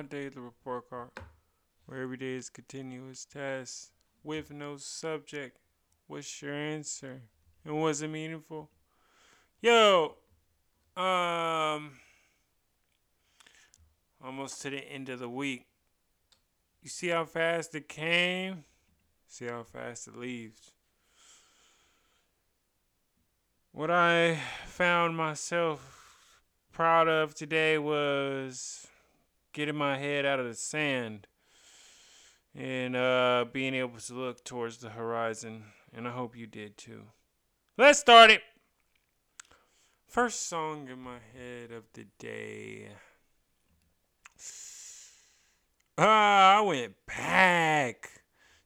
my daily report card, where every day is continuous task with no subject. What's your answer? And was it meaningful? Yo, um, almost to the end of the week. You see how fast it came? See how fast it leaves. What I found myself proud of today was getting my head out of the sand and uh, being able to look towards the horizon. And I hope you did too. Let's start it. First song in my head of the day. Ah, I went back.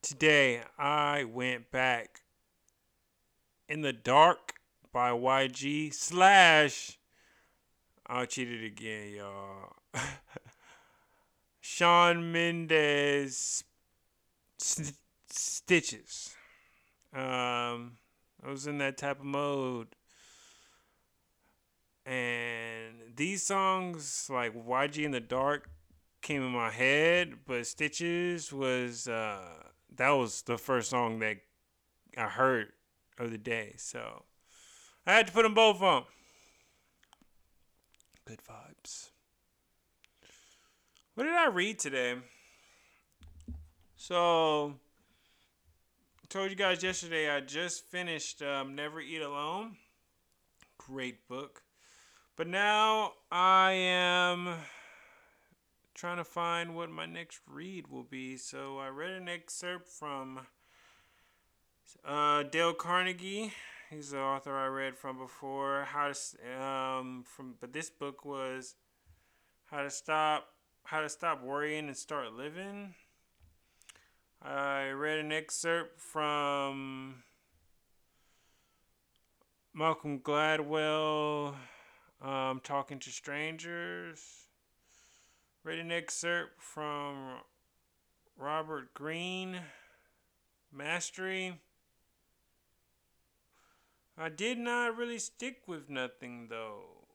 Today, I went back. In the Dark by YG slash. I'll cheat it again, y'all. Shawn Mendes Stitches. Um, I was in that type of mode. And these songs, like YG in the Dark, came in my head, but Stitches was uh, that was the first song that I heard of the day. So I had to put them both on. Good vibes. What did I read today? So, I told you guys yesterday I just finished um, Never Eat Alone. Great book. But now I am trying to find what my next read will be. So I read an excerpt from uh, Dale Carnegie. He's the author I read from before. How to um from but this book was how to stop how to stop worrying and start living. I read an excerpt from Malcolm Gladwell um, talking to strangers. Read an excerpt from Robert Greene, Mastery. I did not really stick with nothing though.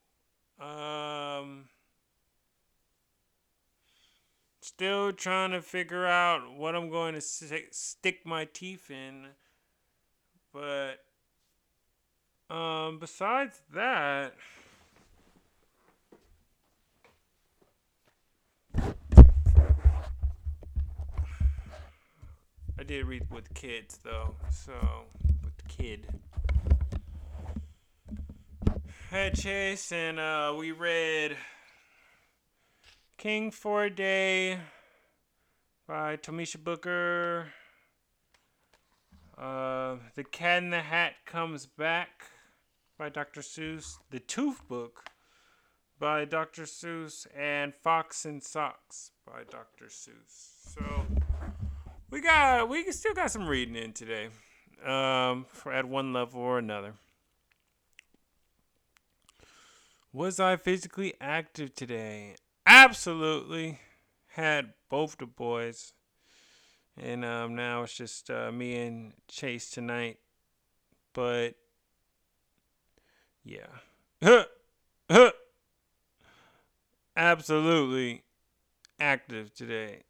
Um, still trying to figure out what I'm going to stick my teeth in. But um, besides that. I did read with kids though, so with the kid. Had Chase and uh, we read King for a Day by Tomisha Booker. Uh, the Cat in the Hat Comes Back by Dr. Seuss. The Tooth Book by Dr. Seuss. And Fox and Socks by Dr. Seuss. So we got we still got some reading in today, um, at one level or another. Was I physically active today? Absolutely. Had both the boys. And um, now it's just uh, me and Chase tonight. But yeah. Absolutely active today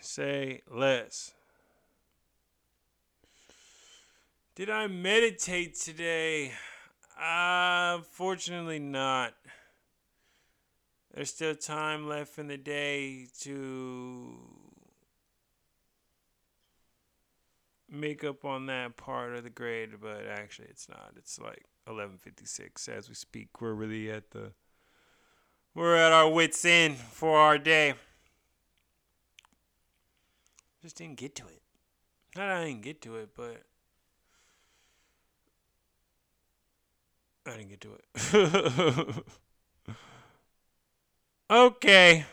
say less. Did I meditate today? Uh, fortunately not. There's still time left in the day to make up on that part of the grade, but actually it's not. It's like 11:56 as we speak. We're really at the we're at our wits end for our day. Just didn't get to it. Not I didn't get to it, but I didn't get to it. okay.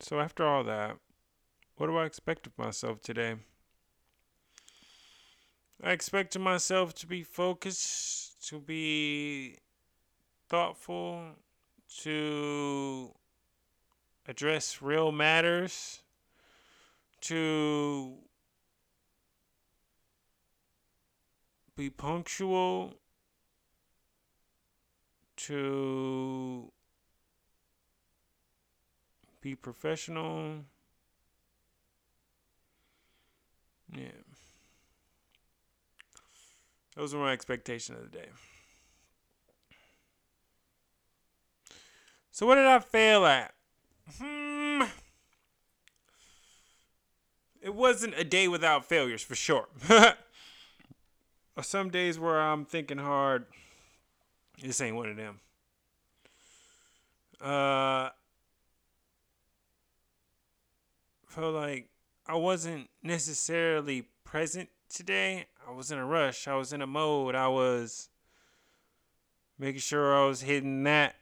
So after all that, what do I expect of myself today? I expect myself to be focused, to be thoughtful, to address real matters, to be punctual, to Be professional. Yeah. Those were my expectations of the day. So what did I fail at? Hmm. It wasn't a day without failures for sure. Some days where I'm thinking hard. This ain't one of them. Uh, felt like I wasn't necessarily present today. I was in a rush. I was in a mode. I was making sure I was hitting that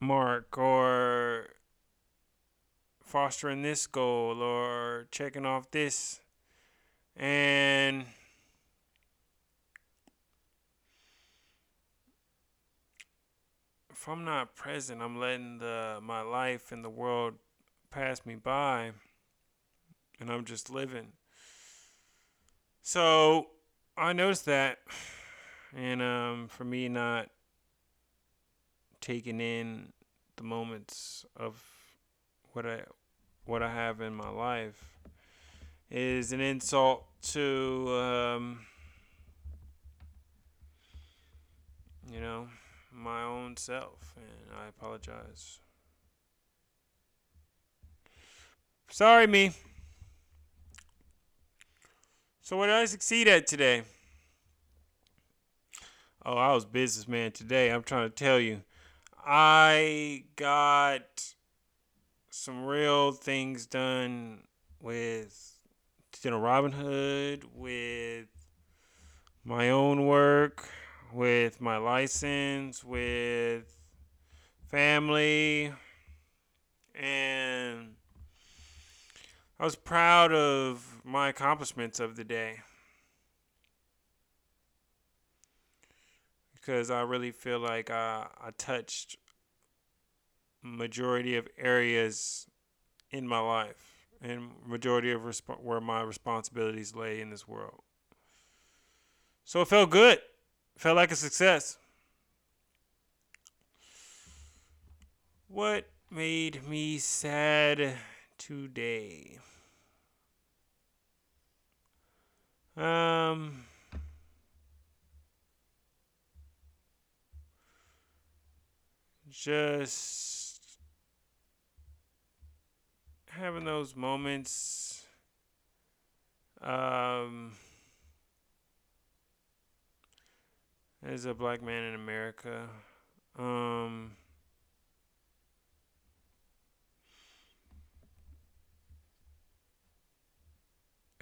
mark or fostering this goal or checking off this. And if I'm not present, I'm letting the my life and the world pass me by and I'm just living. So I noticed that and um, for me not taking in the moments of what I what I have in my life is an insult to um, you know my own self and I apologize. Sorry me. So what did I succeed at today? Oh, I was businessman today. I'm trying to tell you. I got some real things done with you know Robinhood, with my own work, with my license, with family, and I was proud of my accomplishments of the day. because I really feel like I, I touched majority of areas in my life and majority of resp- where my responsibilities lay in this world. So it felt good. It felt like a success. What made me sad today? Um just having those moments um, as a black man in America. Um,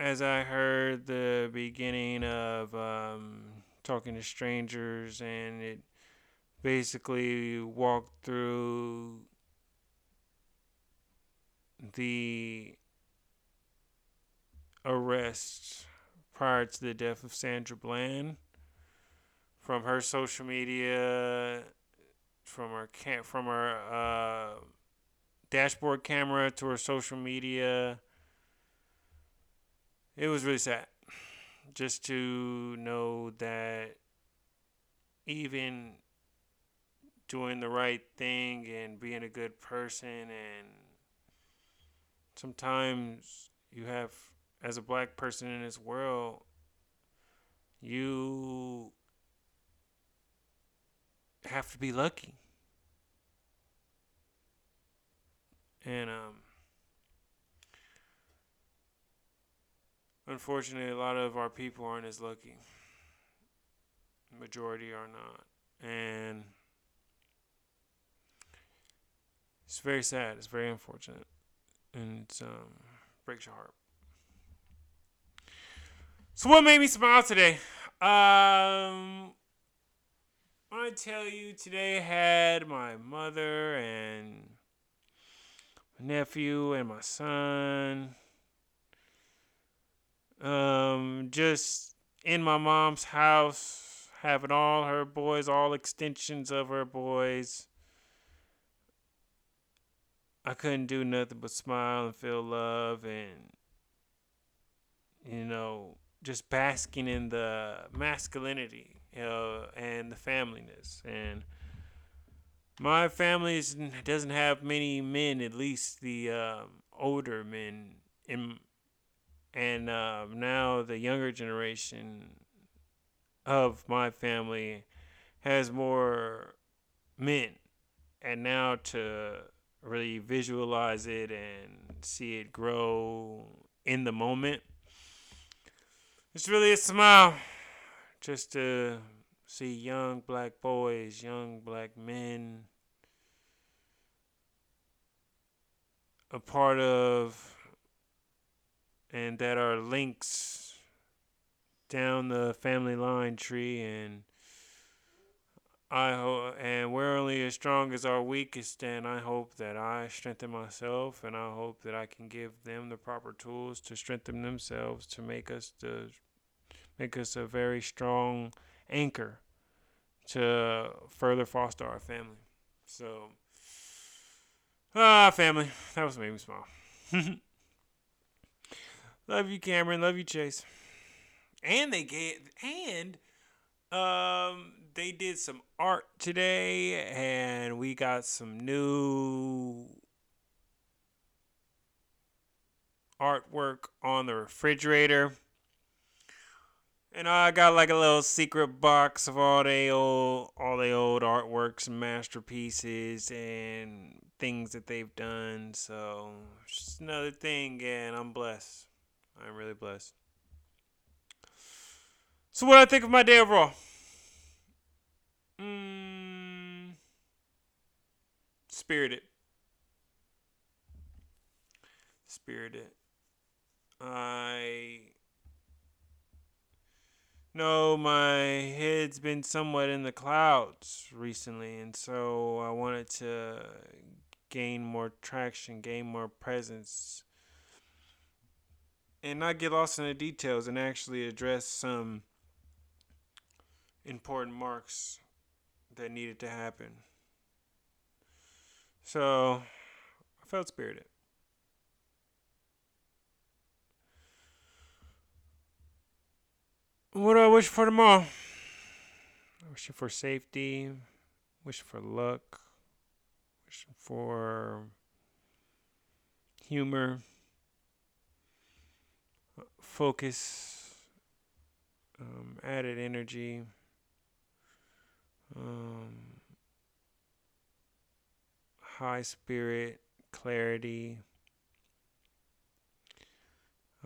as I heard the beginning of um, talking to strangers and it basically walked through the arrest prior to the death of Sandra Bland from her social media from her cam- from her uh, dashboard camera to her social media it was really sad just to know that even doing the right thing and being a good person and sometimes you have as a black person in this world you have to be lucky. And um unfortunately a lot of our people aren't as lucky majority are not and it's very sad. It's very unfortunate, and it um, breaks your heart. So, what made me smile today? Um, I tell you, today had my mother and my nephew and my son. Um, just in my mom's house, having all her boys, all extensions of her boys. I couldn't do nothing but smile and feel love and you know just basking in the masculinity uh, and the familyness. And my family doesn't have many men, at least the uh, older men, in, and uh, now the younger generation of my family has more men. And now to really visualize it and see it grow in the moment, it's really a smile just to see young black boys, young black men a part of and that are links down the family line tree and I hope and we're only as strong as our weakest and I hope that I strengthen myself and I hope that I can give them the proper tools to strengthen themselves to make us the make us a very strong anchor to further foster our family. So Ah, family. That was made me smile. love you, Cameron. Love you, Chase. And they gave and um they did some art today and we got some new artwork on the refrigerator. And I got like a little secret box of all the old all the old artworks and masterpieces and things that they've done. So just another thing, and I'm blessed. I'm really blessed. So what do I think of my day overall? Mm, spirited. Spirited. I know my head's been somewhat in the clouds recently, and so I wanted to gain more traction, gain more presence, and not get lost in the details and actually address some important marks that needed to happen. So I felt spirited. What do I wish for tomorrow? I wish for safety, wish for luck, wish for humor, focus, um, added energy, um, high spirit, clarity,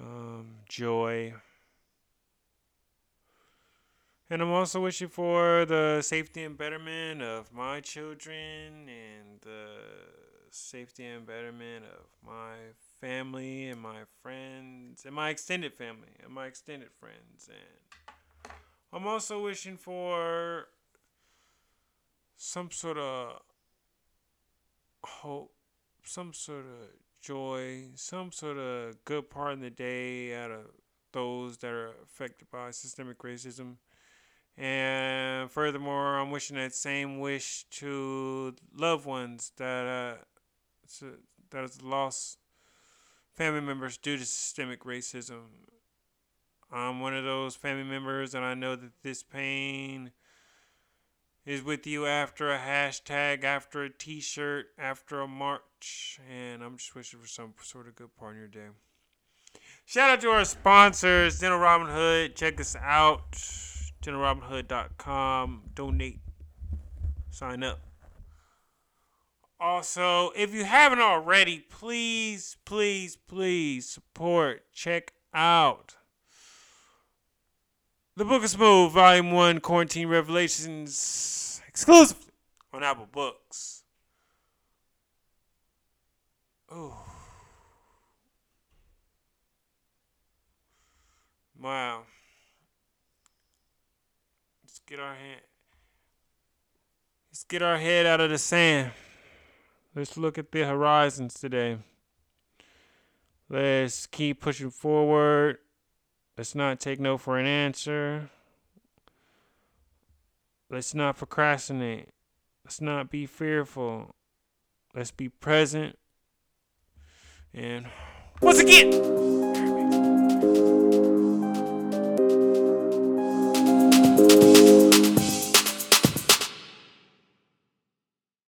um, joy. And I'm also wishing for the safety and betterment of my children and the safety and betterment of my family and my friends and my extended family and my extended friends. And I'm also wishing for some sort of hope, some sort of joy, some sort of good part in the day out of those that are affected by systemic racism and furthermore, I'm wishing that same wish to loved ones that uh, that has lost family members due to systemic racism. I'm one of those family members, and I know that this pain is with you after a hashtag, after a T-shirt, after a march, and I'm just wishing for some sort of good part in your day. Shout out to our sponsors, Dental Robin Hood. Check us out dentalrobinhood.com. Donate. Sign up. Also, if you haven't already, please, please, please support, check out the Book of Smooth, Volume 1, Quarantine Revelations, exclusively on Apple Books. Oh. Wow Let's get our head let's get our head out of the sand. Let's look at the horizons today. Let's keep pushing forward. Let's not take no for an answer. Let's not procrastinate. Let's not be fearful. Let's be present. And once again,